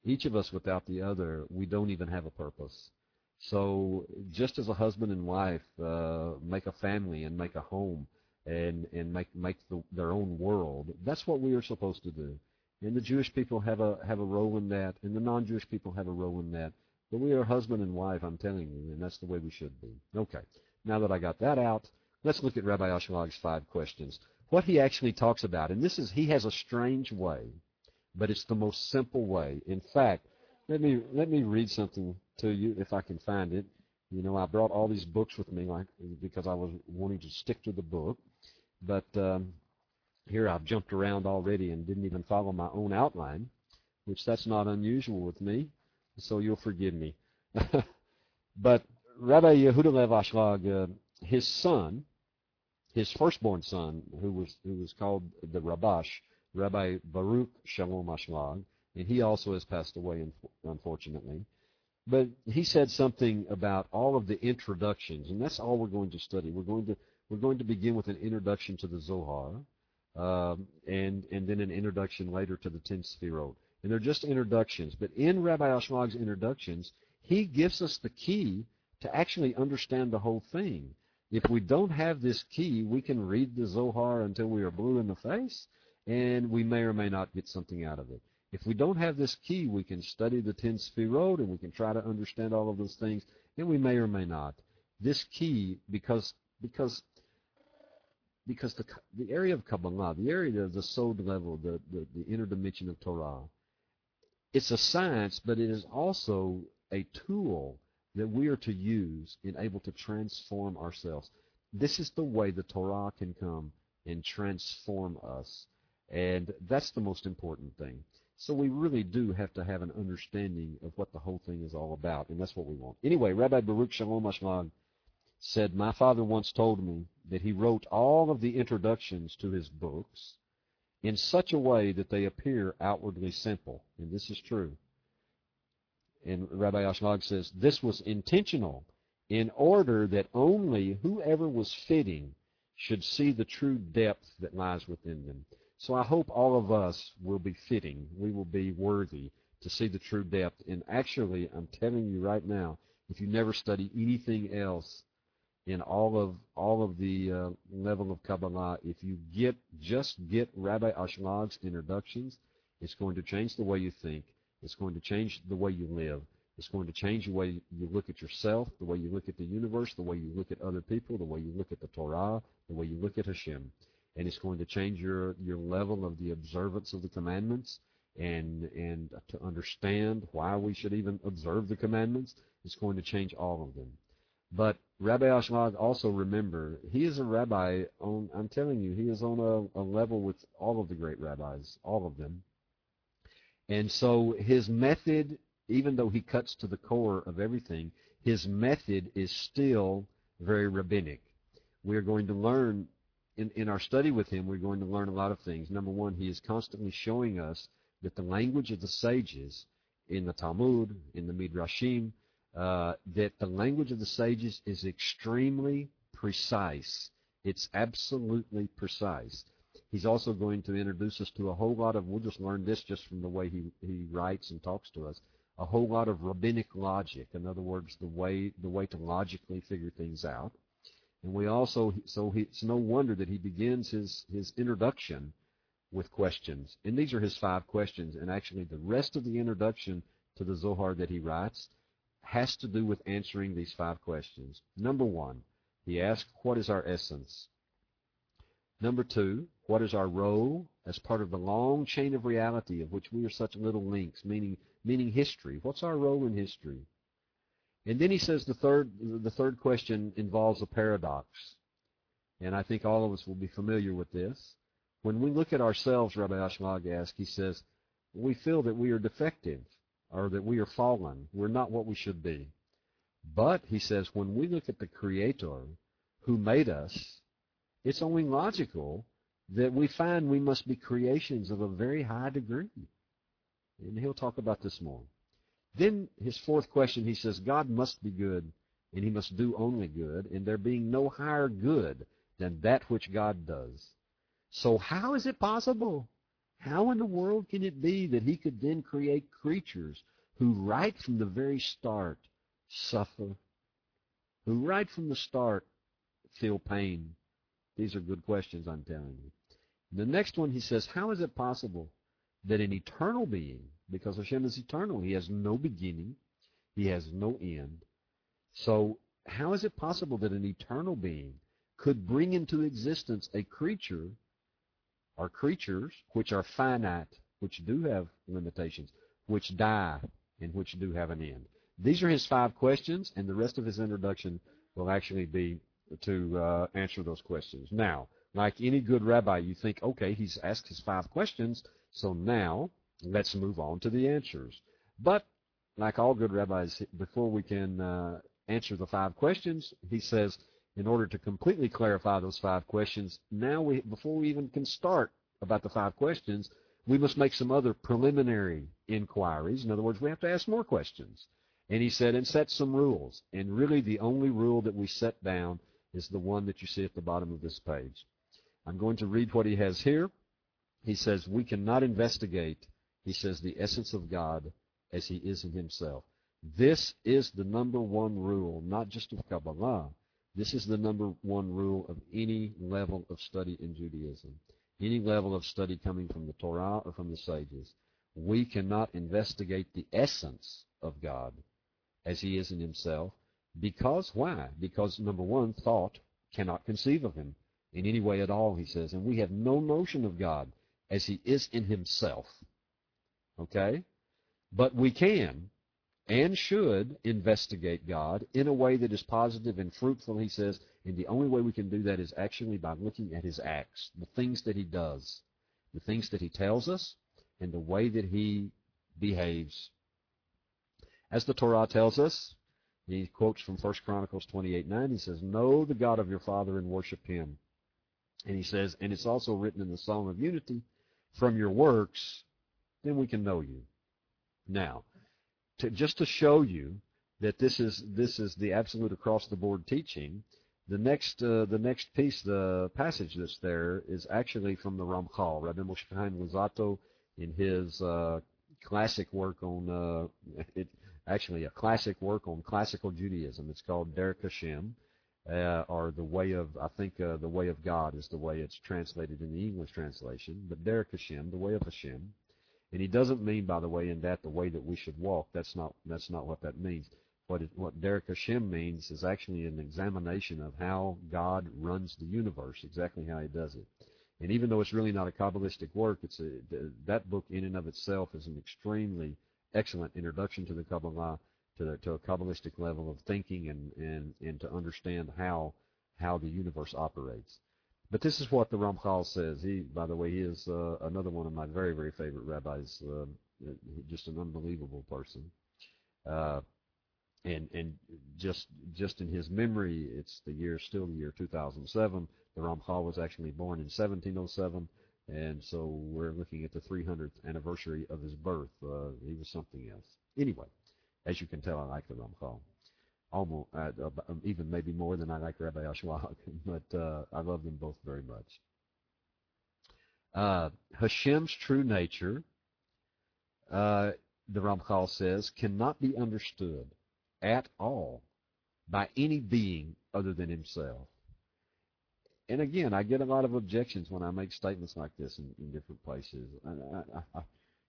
Each of us without the other, we don't even have a purpose. So just as a husband and wife uh, make a family and make a home, and and make make the, their own world. That's what we are supposed to do. And the Jewish people have a have a role in that, and the non-Jewish people have a role in that. But we are husband and wife, I'm telling you, and that's the way we should be. Okay. Now that I got that out, let's look at Rabbi Ashlag's five questions. What he actually talks about, and this is he has a strange way, but it's the most simple way. In fact, let me let me read something to you if I can find it. You know, I brought all these books with me like because I was wanting to stick to the book. But um, here I've jumped around already and didn't even follow my own outline, which that's not unusual with me, so you'll forgive me. [laughs] but Rabbi Yehuda Lev Ashlag, uh, his son, his firstborn son, who was who was called the Rabash, Rabbi Baruch Shalom Ashlag, and he also has passed away, unfortunately. But he said something about all of the introductions, and that's all we're going to study. We're going to we're going to begin with an introduction to the Zohar, um, and and then an introduction later to the Ten Sefirot. And they're just introductions. But in Rabbi Ashlag's introductions, he gives us the key to actually understand the whole thing. If we don't have this key, we can read the Zohar until we are blue in the face, and we may or may not get something out of it. If we don't have this key, we can study the Ten Sefirot, and we can try to understand all of those things, and we may or may not. This key, because because because the the area of Kabbalah, the area of the Sod level, the, the, the inner dimension of Torah, it's a science, but it is also a tool that we are to use and able to transform ourselves. This is the way the Torah can come and transform us. And that's the most important thing. So we really do have to have an understanding of what the whole thing is all about, and that's what we want. Anyway, Rabbi Baruch Shalom Ashlag said, My father once told me that he wrote all of the introductions to his books in such a way that they appear outwardly simple. And this is true. And Rabbi Ashlag says, This was intentional in order that only whoever was fitting should see the true depth that lies within them. So I hope all of us will be fitting. We will be worthy to see the true depth. And actually, I'm telling you right now, if you never study anything else in all of all of the uh, level of Kabbalah, if you get just get Rabbi Ashlag's introductions, it's going to change the way you think. It's going to change the way you live. It's going to change the way you look at yourself, the way you look at the universe, the way you look at other people, the way you look at the Torah, the way you look at Hashem. And it's going to change your, your level of the observance of the commandments and and to understand why we should even observe the commandments. It's going to change all of them. But Rabbi Ashlag also remember, he is a rabbi on, I'm telling you, he is on a, a level with all of the great rabbis, all of them. And so his method even though he cuts to the core of everything, his method is still very rabbinic. We're going to learn in, in our study with him, we're going to learn a lot of things. Number one, he is constantly showing us that the language of the sages in the Talmud, in the Midrashim, uh, that the language of the sages is extremely precise. It's absolutely precise. He's also going to introduce us to a whole lot of, we'll just learn this just from the way he, he writes and talks to us, a whole lot of rabbinic logic. In other words, the way the way to logically figure things out. And we also so he, it's no wonder that he begins his his introduction with questions. And these are his five questions. And actually, the rest of the introduction to the Zohar that he writes has to do with answering these five questions. Number one, he asks, "What is our essence?" Number two, what is our role as part of the long chain of reality of which we are such little links, meaning meaning history. What's our role in history? And then he says the third the third question involves a paradox. And I think all of us will be familiar with this. When we look at ourselves, Rabbi Ashlag asks, he says, we feel that we are defective or that we are fallen. We're not what we should be. But, he says, when we look at the Creator who made us, it's only logical that we find we must be creations of a very high degree. And he'll talk about this more. Then his fourth question, he says, God must be good, and he must do only good, and there being no higher good than that which God does. So how is it possible? How in the world can it be that he could then create creatures who right from the very start suffer, who right from the start feel pain? These are good questions, I'm telling you. The next one, he says, how is it possible that an eternal being, because Hashem is eternal, He has no beginning, He has no end. So, how is it possible that an eternal being could bring into existence a creature or creatures which are finite, which do have limitations, which die, and which do have an end? These are his five questions, and the rest of his introduction will actually be to uh, answer those questions. Now, like any good rabbi, you think, okay, he's asked his five questions. So now, let's move on to the answers. But, like all good rabbis, before we can uh, answer the five questions, he says, in order to completely clarify those five questions, now we, before we even can start about the five questions, we must make some other preliminary inquiries. In other words, we have to ask more questions. And he said, and set some rules. And really, the only rule that we set down is the one that you see at the bottom of this page. I'm going to read what he has here. He says, We cannot investigate, he says, the essence of God as he is in himself. This is the number one rule, not just of Kabbalah. This is the number one rule of any level of study in Judaism, any level of study coming from the Torah or from the sages. We cannot investigate the essence of God as he is in himself because why? Because number one, thought cannot conceive of him. in any way at all, he says, and we have no notion of God as he is in himself. Okay? But we can and should investigate God in a way that is positive and fruitful, he says, and the only way we can do that is actually by looking at his acts, the things that he does, the things that he tells us, and the way that he behaves. As the Torah tells us, he quotes from 1 Chronicles 28 9. He says, Know the God of your father and worship him. And he says, and it's also written in the Song of Unity, from your works, then we can know you. Now, to, just to show you that this is this is the absolute across the board teaching, the next uh, the next piece, the passage that's there, is actually from the Ramchal, Rabbi Moshe Chaim Luzzatto, in his uh, classic work on uh, it, actually a classic work on classical Judaism. It's called Derech Hashem, uh, or the way of I think uh, the way of God is the way it's translated in the English translation. But Derech Hashem, the way of Hashem, and he doesn't mean by the way in that the way that we should walk. That's not that's not what that means. What it, what Derech Hashem means is actually an examination of how God runs the universe, exactly how He does it. And even though it's really not a Kabbalistic work, it's a, that book in and of itself is an extremely excellent introduction to the Kabbalah, to, the, to a Kabbalistic level of thinking and, and, and to understand how how the universe operates. But this is what the Ramchal says. He, by the way, he is uh, another one of my very, very favorite rabbis. Uh, just an unbelievable person. Uh, and and just just in his memory, it's the year still the year 2007. The Ramchal was actually born in 1707, and so we're looking at the 300th anniversary of his birth. Uh, he was something else. Anyway, as you can tell, I like the Ramchal. Almost, uh, um, even maybe more than I like Rabbi Ashlag, [laughs] but uh, I love them both very much. Uh, Hashem's true nature, uh, the Ramchal says, cannot be understood at all by any being other than himself. And again, I get a lot of objections when I make statements like this in, in different places. I, I,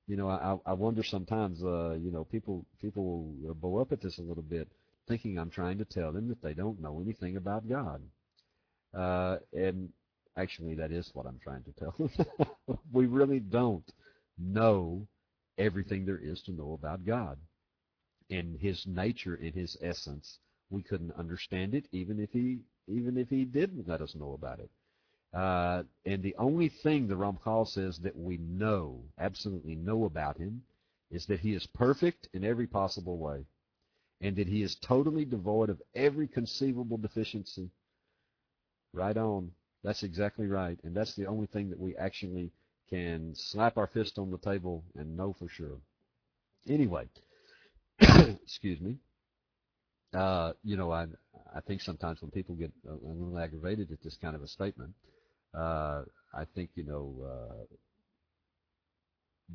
you know, I, I wonder sometimes, uh, you know, people people will blow up at this a little bit, thinking I'm trying to tell them that they don't know anything about God. Uh, and actually, that is what I'm trying to tell them. [laughs] we really don't know everything there is to know about God and his nature, and his essence. We couldn't understand it even if he even if he didn't let us know about it. Uh, and the only thing the Ramchal says that we know, absolutely know about him, is that he is perfect in every possible way, and that he is totally devoid of every conceivable deficiency. Right on. That's exactly right. And that's the only thing that we actually can slap our fist on the table and know for sure. Anyway, [coughs] excuse me. Uh, you know, I I think sometimes when people get a, little aggravated at this kind of a statement, uh, I think you know uh,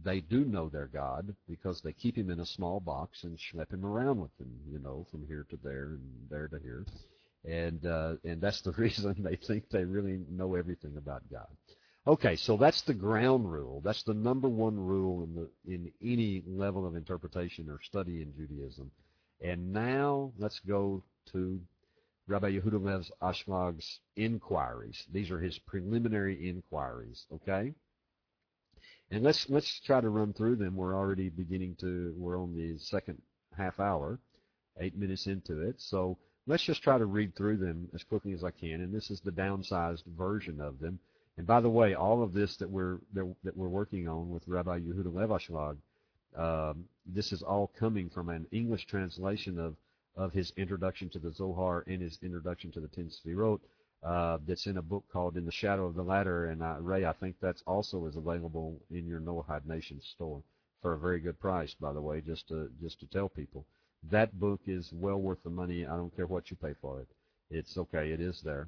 they do know their God because they keep him in a small box and schlep him around with them, you know, from here to there and there to here, and uh, and that's the [laughs] reason they think they really know everything about God. Okay, so that's the ground rule. That's the number one rule in the in any level of interpretation or study in Judaism. And now let's go to Rabbi Yehuda Lev Ashlag's inquiries. These are his preliminary inquiries. Okay, and let's let's try to run through them. We're already beginning to. We're on the second half hour, eight minutes into it. So let's just try to read through them as quickly as I can. And this is the downsized version of them. And by the way, all of this that we're that, we're working on with Rabbi Yehuda Lev Ashlag, um, this is all coming from an English translation of of his introduction to the Zohar and his introduction to the Ten Sefirot. Uh, that's in a book called In the Shadow of the Ladder, and uh, Ray, I think that's also is available in your Noahide Nation store for a very good price, by the way, just to just to tell people. That book is well worth the money. I don't care what you pay for it. It's okay. It is there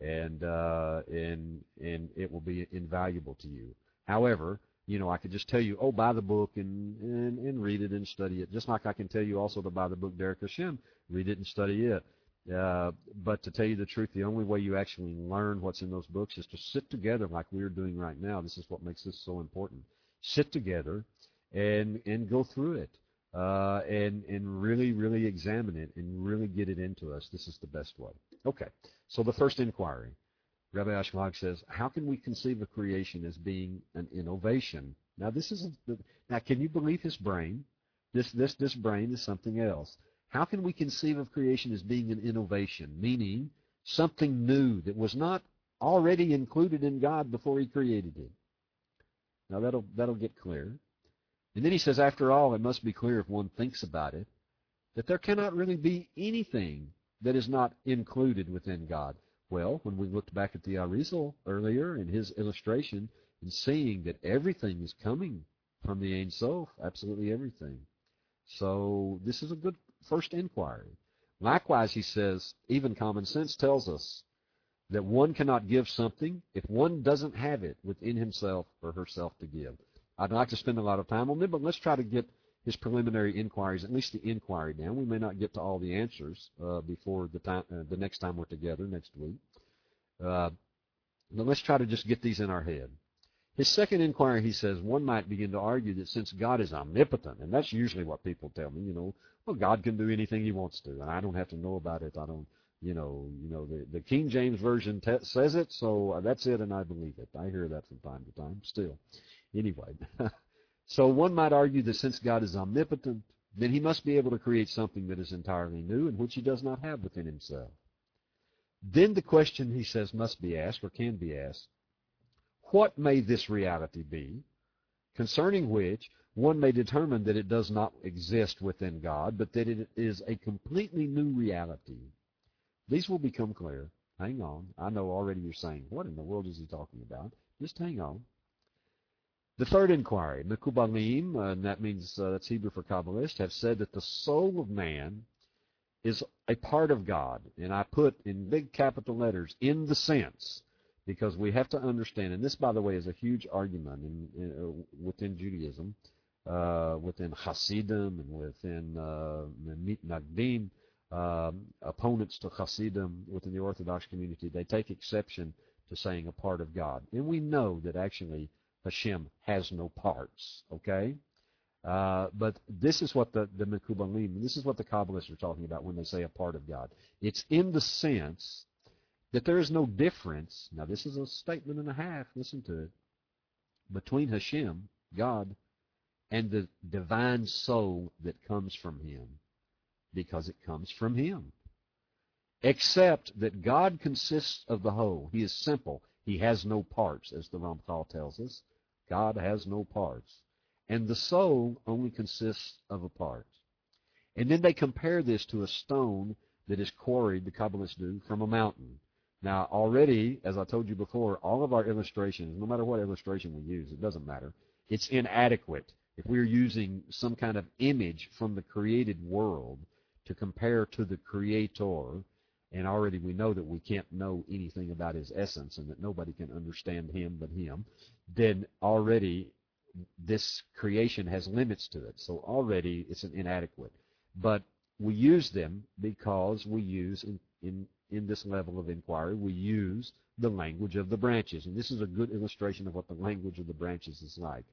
and uh, and and it will be invaluable to you. However, you know, I could just tell you, oh, buy the book and, and, and read it and study it, just like I can tell you also to buy the book Derech Hashem, read it and study it. Uh, but to tell you the truth, the only way you actually learn what's in those books is to sit together like we're doing right now. This is what makes this so important. Sit together and and go through it uh, and and really really examine it and really get it into us. This is the best way. Okay. So the first inquiry. Rabbi Ashlag says, how can we conceive of creation as being an innovation? Now, this is now. Can you believe his brain? This this this brain is something else. How can we conceive of creation as being an innovation, meaning something new that was not already included in God before He created it? Now that'll that'll get clear. And then he says, after all, it must be clear if one thinks about it, that there cannot really be anything that is not included within God. Well, when we looked back at the Arizal earlier in his illustration and seeing that everything is coming from the Ein Sof, absolutely everything. So this is a good first inquiry. Likewise, he says, even common sense tells us that one cannot give something if one doesn't have it within himself or herself to give. I'd like to spend a lot of time on them, but let's try to get his preliminary inquiries, at least the inquiry now. We may not get to all the answers uh, before the time, uh, the next time we're together next week. Uh, but let's try to just get these in our head. His second inquiry, he says, one might begin to argue that since God is omnipotent, and that's usually what people tell me, you know, well, God can do anything He wants to, and I don't have to know about it. I don't, you know, you know, the, the King James version te- says it, so that's it, and I believe it. I hear that from time to time. Still, anyway, [laughs] so one might argue that since God is omnipotent, then He must be able to create something that is entirely new and which He does not have within Himself. Then the question, he says, must be asked or can be asked what may this reality be, concerning which one may determine that it does not exist within God, but that it is a completely new reality. These will become clear. Hang on. I know already you're saying, what in the world is he talking about? Just hang on. The third inquiry, Mekubalim, uh, and that means uh, that's Hebrew for Kabbalist, have said that the soul of man is a part of God. And I put in big capital letters, in the sense because we have to understand, and this, by the way, is a huge argument in, in, uh, within Judaism, uh, within Hasidim and within uh, Mitnagdim, um, opponents to Hasidim within the Orthodox community. They take exception to saying a part of God, and we know that actually Hashem has no parts. Okay. Uh, but this is what the, the Mekubalim, this is what the Kabbalists are talking about when they say a part of God. It's in the sense that there is no difference, now this is a statement and a half, listen to it, between Hashem, God, and the divine soul that comes from Him, because it comes from Him. Except that God consists of the whole. He is simple. He has no parts, as the Ramchal tells us. God has no parts. And the soul only consists of a part. And then they compare this to a stone that is quarried, the Kabbalists do, from a mountain. Now, already, as I told you before, all of our illustrations, no matter what illustration we use, it doesn't matter, it's inadequate. If we're using some kind of image from the created world to compare to the Creator, and already we know that we can't know anything about His essence and that nobody can understand Him but Him, then already this creation has limits to it. So already it's an inadequate. But we use them because we use in, in in this level of inquiry, we use the language of the branches. And this is a good illustration of what the language of the branches is like.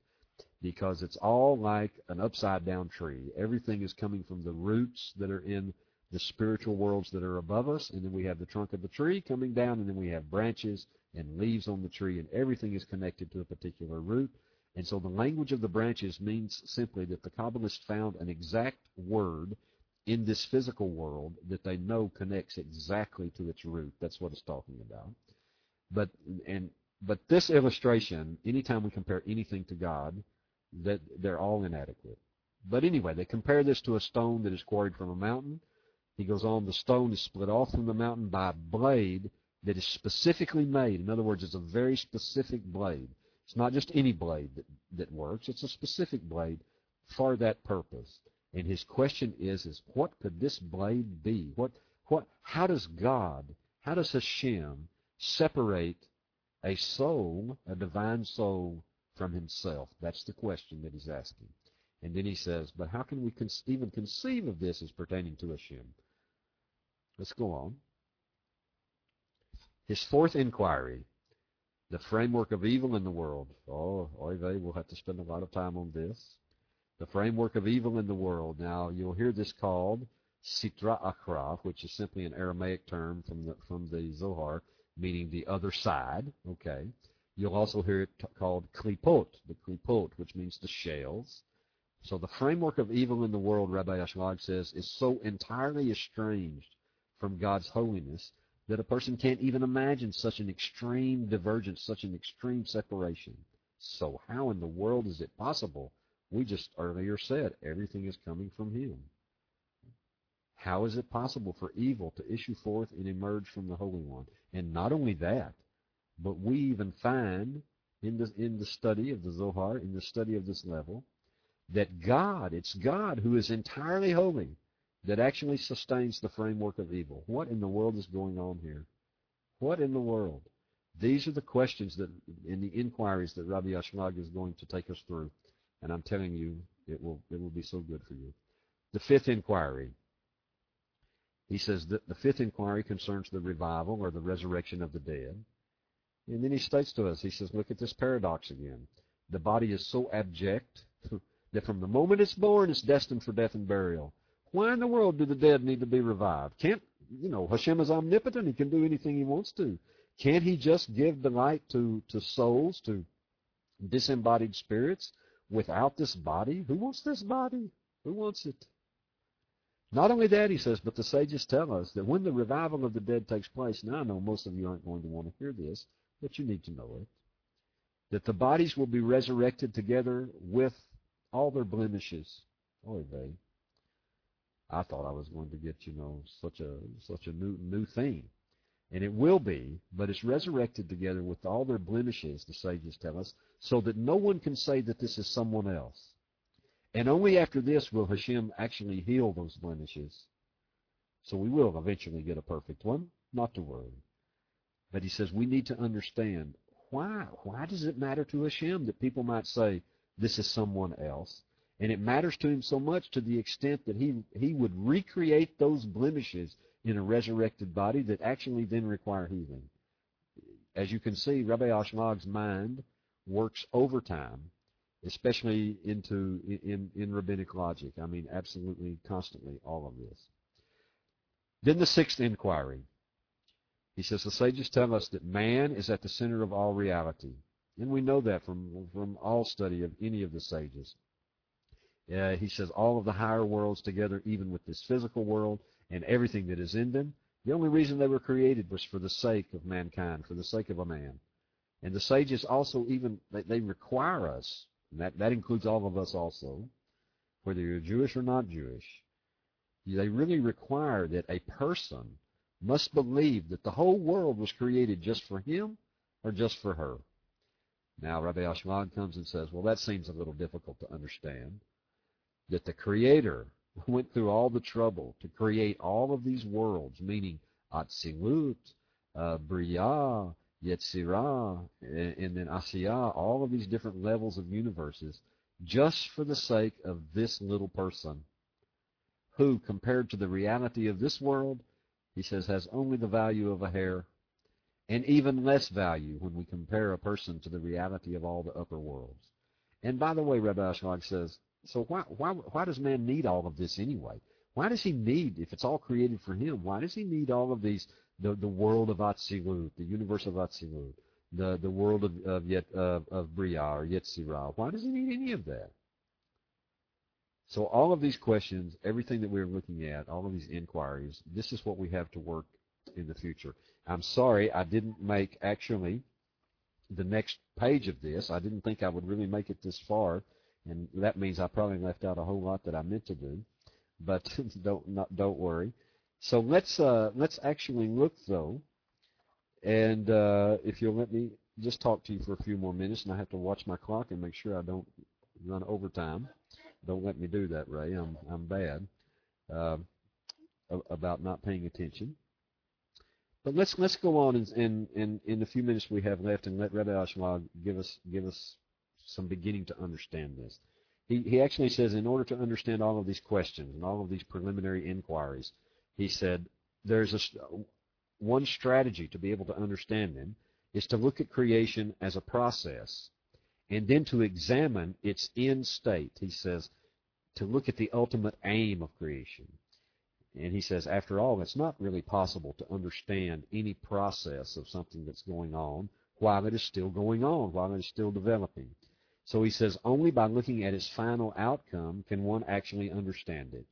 Because it's all like an upside down tree. Everything is coming from the roots that are in the spiritual worlds that are above us, and then we have the trunk of the tree coming down, and then we have branches and leaves on the tree, and everything is connected to a particular root. And so the language of the branches means simply that the Kabbalists found an exact word in this physical world that they know connects exactly to its root. That's what it's talking about. But and but this illustration, anytime we compare anything to God, that they're all inadequate. But anyway, they compare this to a stone that is quarried from a mountain. He goes on, the stone is split off from the mountain by a blade that is specifically made. In other words, it's a very specific blade. It's not just any blade that, that works. It's a specific blade for that purpose. And his question is, is what could this blade be? What, what, how does God, how does Hashem separate a soul, a divine soul, from himself? That's the question that he's asking. And then he says, but how can we con- even conceive of this as pertaining to Hashem? Let's go on. His fourth inquiry, the framework of evil in the world. Oh, oy we'll have to spend a lot of time on this the framework of evil in the world. Now, you'll hear this called Sitra Achra, which is simply an Aramaic term from the, from the Zohar meaning the other side. Okay. You'll also hear it t- called klipot, the klipot, which means the shells. So the framework of evil in the world, Rabbi Ashlag says, is so entirely estranged from God's holiness that a person can't even imagine such an extreme divergence, such an extreme separation. So how in the world is it possible? We just earlier said everything is coming from Him. How is it possible for evil to issue forth and emerge from the Holy One? And not only that, but we even find in the, in the study of the Zohar, in the study of this level, that God, it's God who is entirely holy, that actually sustains the framework of evil. What in the world is going on here? What in the world? These are the questions that, in the inquiries that Rabbi Ashlag is going to take us through, and I'm telling you, it will it will be so good for you. The fifth inquiry. He says that the fifth inquiry concerns the revival or the resurrection of the dead. And then he states to us, he says, look at this paradox again. The body is so abject [laughs] that from the moment it's born, it's destined for death and burial. Why in the world do the dead need to be revived? Can't, you know, Hashem is omnipotent. He can do anything he wants to. Can't he just give delight to, to souls, to disembodied spirits without this body? Who wants this body? Who wants it? Not only that, he says, but the sages tell us that when the revival of the dead takes place, now I know most of you aren't going to want to hear this, but you need to know it, that the bodies will be resurrected together with all their blemishes. Oy vey. I thought I was going to get, you know, such a such a new new thing. And it will be, but it's resurrected together with all their blemishes, the sages tell us, so that no one can say that this is someone else. And only after this will Hashem actually heal those blemishes. So we will eventually get a perfect one, not to worry. But he says we need to understand why. Why does it matter to Hashem that people might say this is someone else? And it matters to him so much to the extent that he, he would recreate those blemishes in a resurrected body that actually then require healing. As you can see, Rabbi Ashlag's mind works overtime, especially into in, in rabbinic logic. I mean, absolutely constantly, all of this. Then the sixth inquiry. He says the sages tell us that man is at the center of all reality. And we know that from, from all study of any of the sages. Uh, he says all of the higher worlds together, even with this physical world, and everything that is in them. The only reason they were created was for the sake of mankind, for the sake of a man. And the sages also even, they, they require us, and that, that includes all of us also, whether you're Jewish or not Jewish, they really require that a person must believe that the whole world was created just for him or just for her. Now, Rabbi Ashlag comes and says, well, that seems a little difficult to understand. That the Creator [laughs] went through all the trouble to create all of these worlds, meaning Atzilut, uh, Yetzirah, and, and then Asiyah, all of these different levels of universes, just for the sake of this little person, who, compared to the reality of this world, he says, has only the value of a hair, and even less value when we compare a person to the reality of all the upper worlds. And by the way, Rabbi Ashlag says, so why, why, why does man need all of this anyway? Why does he need, if it's all created for him, why does he need all of these, the, the world of Atzilut, the universe of Atzilut, the, the world of, of, Yet, of, of Briah or Yetzirah? Why does he need any of that? So all of these questions, everything that we're looking at, all of these inquiries, this is what we have to work in the future. I'm sorry I didn't make actually the next page of this. I didn't think I would really make it this far and that means I probably left out a whole lot that I meant to do, but [laughs] don't not, don't worry. So let's uh, let's actually look though, and uh, if you'll let me just talk to you for a few more minutes, and I have to watch my clock and make sure I don't run overtime. Don't let me do that, Ray. I'm I'm bad uh, about not paying attention. But let's let's go on in, in in in the few minutes we have left, and let Rabbi Ashlag give us give us some beginning to understand this. He, he actually says, in order to understand all of these questions and all of these preliminary inquiries, he said, there's a, one strategy to be able to understand them is to look at creation as a process and then to examine its end state. He says, to look at the ultimate aim of creation. And he says, after all, it's not really possible to understand any process of something that's going on while it is still going on, while it is still developing. So he says, only by looking at its final outcome can one actually understand it.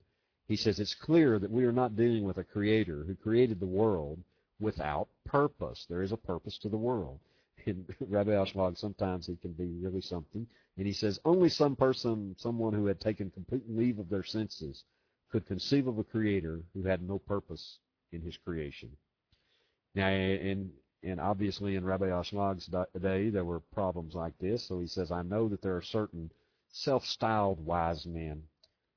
He says, it's clear that we are not dealing with a creator who created the world without purpose. There is a purpose to the world. [laughs] And Rabbi Ashlag, sometimes he can be really something. And he says, only some person, someone who had taken complete leave of their senses, could conceive of a creator who had no purpose in his creation. Now, and and obviously in Rabbi Ashlag's day there were problems like this. So he says, I know that there are certain self-styled wise men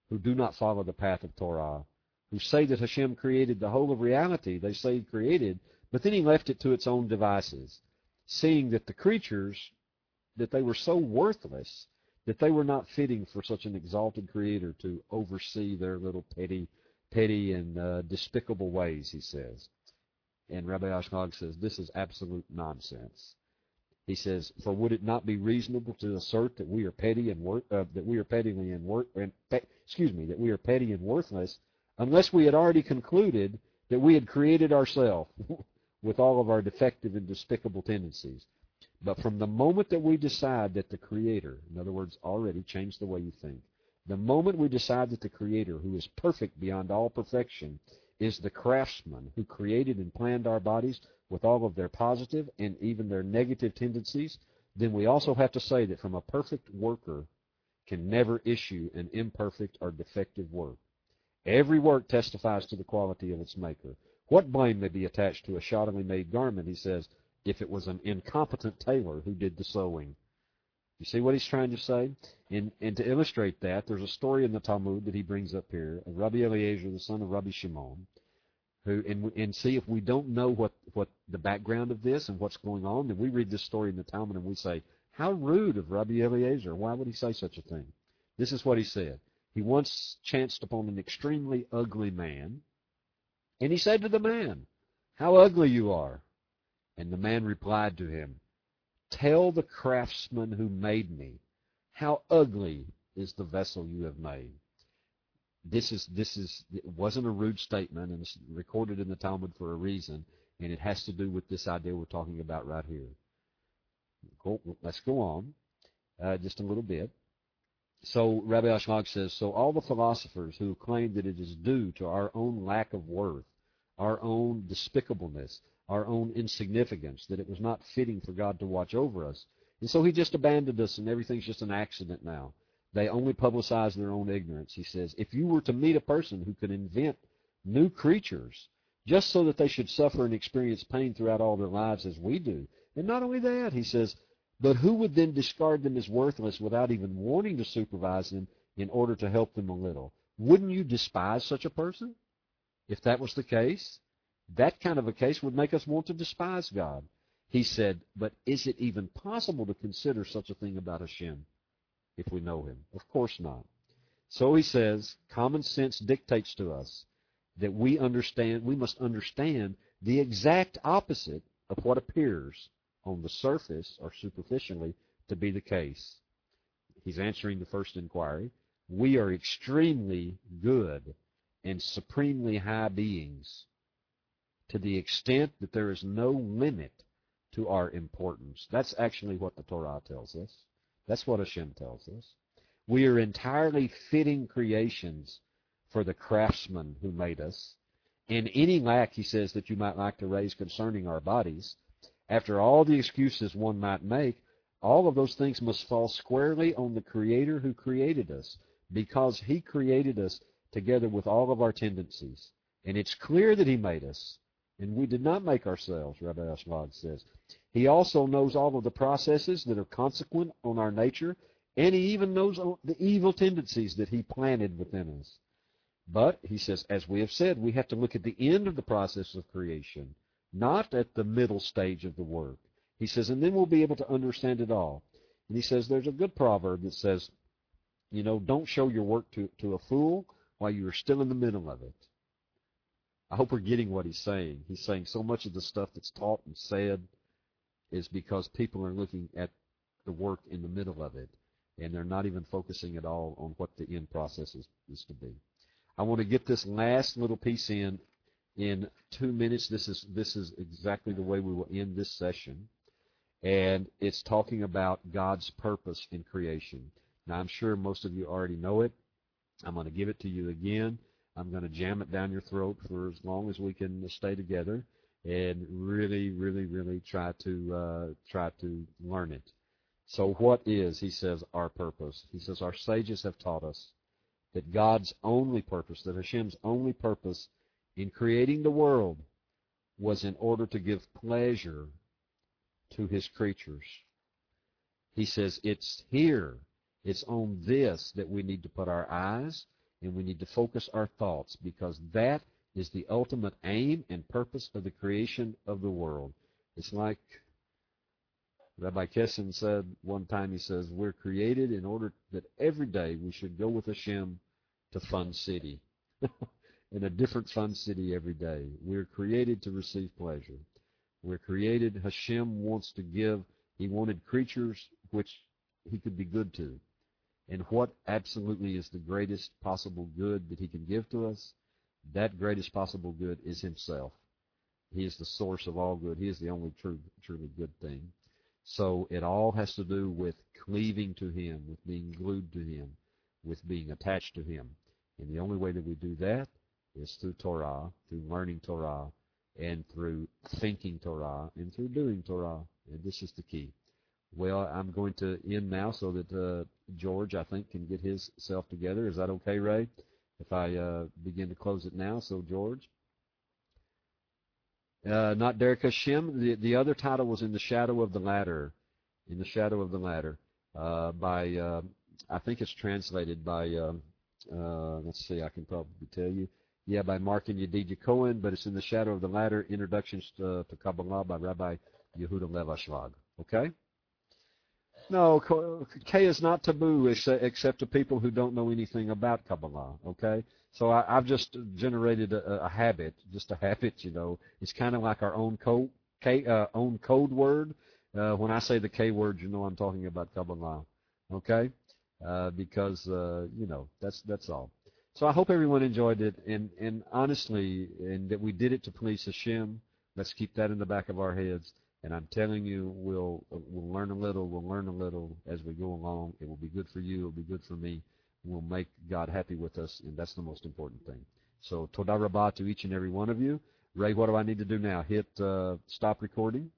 who do not follow the path of Torah, who say that Hashem created the whole of reality. They say he created, but then he left it to its own devices, seeing that the creatures, that they were so worthless that they were not fitting for such an exalted creator to oversee their little petty, petty and uh, despicable ways, he says. And Rabbi Ashlag says this is absolute nonsense. He says, "For would it not be reasonable to assert that we are petty and wor- uh, that we are pettily and, wor- and pe- excuse me that we are petty and worthless, unless we had already concluded that we had created ourselves [laughs] with all of our defective and despicable tendencies? But from the moment that we decide that the Creator, in other words, already changed the way you think, the moment we decide that the Creator, who is perfect beyond all perfection, is the craftsman who created and planned our bodies with all of their positive and even their negative tendencies, then we also have to say that from a perfect worker can never issue an imperfect or defective work. Every work testifies to the quality of its maker. What blame may be attached to a shoddily made garment, he says, if it was an incompetent tailor who did the sewing? You see what he's trying to say? And, and to illustrate that, there's a story in the Talmud that he brings up here of Rabbi Eliezer, the son of Rabbi Shimon, who and, and see if we don't know what, what the background of this and what's going on, then we read this story in the Talmud and we say, how rude of Rabbi Eliezer. Why would he say such a thing? This is what he said. He once chanced upon an extremely ugly man, and he said to the man, How ugly you are. And the man replied to him, Tell the craftsman who made me, how ugly is the vessel you have made. This is this is it wasn't a rude statement, and it's recorded in the Talmud for a reason, and it has to do with this idea we're talking about right here. Go, let's go on uh, just a little bit. So Rabbi Ashlag says, so all the philosophers who claim that it is due to our own lack of worth, our own despicableness, our own insignificance, that it was not fitting for God to watch over us. And so he just abandoned us and everything's just an accident now. They only publicize their own ignorance. He says, if you were to meet a person who could invent new creatures just so that they should suffer and experience pain throughout all their lives as we do, and not only that, he says, but who would then discard them as worthless without even wanting to supervise them in order to help them a little? Wouldn't you despise such a person? If that was the case, that kind of a case would make us want to despise God. He said, but is it even possible to consider such a thing about Hashem if we know him? Of course not. So he says, common sense dictates to us that we understand, we must understand the exact opposite of what appears on the surface or superficially to be the case. He's answering the first inquiry. We are extremely good and supremely high beings to the extent that there is no limit to our importance. That's actually what the Torah tells us. That's what Hashem tells us. We are entirely fitting creations for the craftsman who made us. And any lack, he says, that you might like to raise concerning our bodies, after all the excuses one might make, all of those things must fall squarely on the Creator who created us, because He created us together with all of our tendencies. And it's clear that He made us. And we did not make ourselves, Rabbi Ashlag says. He also knows all of the processes that are consequent on our nature, and he even knows the evil tendencies that he planted within us. But, he says, as we have said, we have to look at the end of the process of creation, not at the middle stage of the work. He says, and then we'll be able to understand it all. And he says there's a good proverb that says, you know, don't show your work to, to a fool while you are still in the middle of it. I hope we're getting what he's saying. He's saying so much of the stuff that's taught and said is because people are looking at the work in the middle of it, and they're not even focusing at all on what the end process is, is to be. I want to get this last little piece in in two minutes. This is this is exactly the way we will end this session, and it's talking about God's purpose in creation. Now I'm sure most of you already know it. I'm going to give it to you again. I'm going to jam it down your throat for as long as we can stay together and really, really, really try to uh, try to learn it. So what is, he says, our purpose? He says our sages have taught us that God's only purpose, that Hashem's only purpose in creating the world was in order to give pleasure to his creatures. He says it's here, it's on this that we need to put our eyes and we need to focus our thoughts because that is the ultimate aim and purpose of the creation of the world. It's like Rabbi Kessin said one time, he says, we're created in order that every day we should go with Hashem to Fun City. [laughs] in a different Fun City every day. We're created to receive pleasure. We're created, Hashem wants to give, He wanted creatures which He could be good to. And what absolutely is the greatest possible good that He can give to us? That greatest possible good is Himself. He is the source of all good. He is the only true, truly good thing. So it all has to do with cleaving to Him, with being glued to Him, with being attached to Him. And the only way that we do that is through Torah, through learning Torah, and through thinking Torah, and through doing Torah. And this is the key. Well, I'm going to end now so that uh, George, I think, can get his self together. Is that okay, Ray? If I uh, begin to close it now, so George. Uh, not Derech Hashem. The, the other title was In the Shadow of the Ladder. In the Shadow of the Ladder. Uh, by, uh, I think it's translated by, um, uh, let's see, I can probably tell you. Yeah, by Mark and Yedidya Cohen, but it's in the shadow of the ladder. Introductions to, to Kabbalah by Rabbi Yehuda Lev Ashlag. Okay? No, K is not taboo except to people who don't know anything about Kabbalah. Okay, so I, have just generated a, a, habit, just a habit. You know, it's kind of like our own code, K, uh, own code word. Uh, when I say the K word, you know I'm talking about Kabbalah. Okay, uh, because uh, you know that's that's all. So I hope everyone enjoyed it, and, and honestly, and that we did it to please Hashem. Let's keep that in the back of our heads. And I'm telling you, we'll we'll learn a little. We'll learn a little as we go along. It will be good for you. It will be good for me. We'll make God happy with us, and that's the most important thing. So toda rabbah to each and every one of you. Ray, what do I need to do now? Hit uh, stop recording.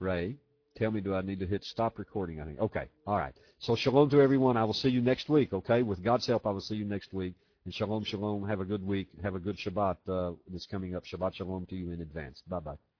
Ray. Tell me, do I need to hit stop recording? I think. Okay. All right. So shalom to everyone. I will see you next week. Okay. With God's help, I will see you next week. And shalom, shalom. Have a good week. Have a good Shabbat uh, that's coming up. Shabbat shalom to you in advance. Bye bye.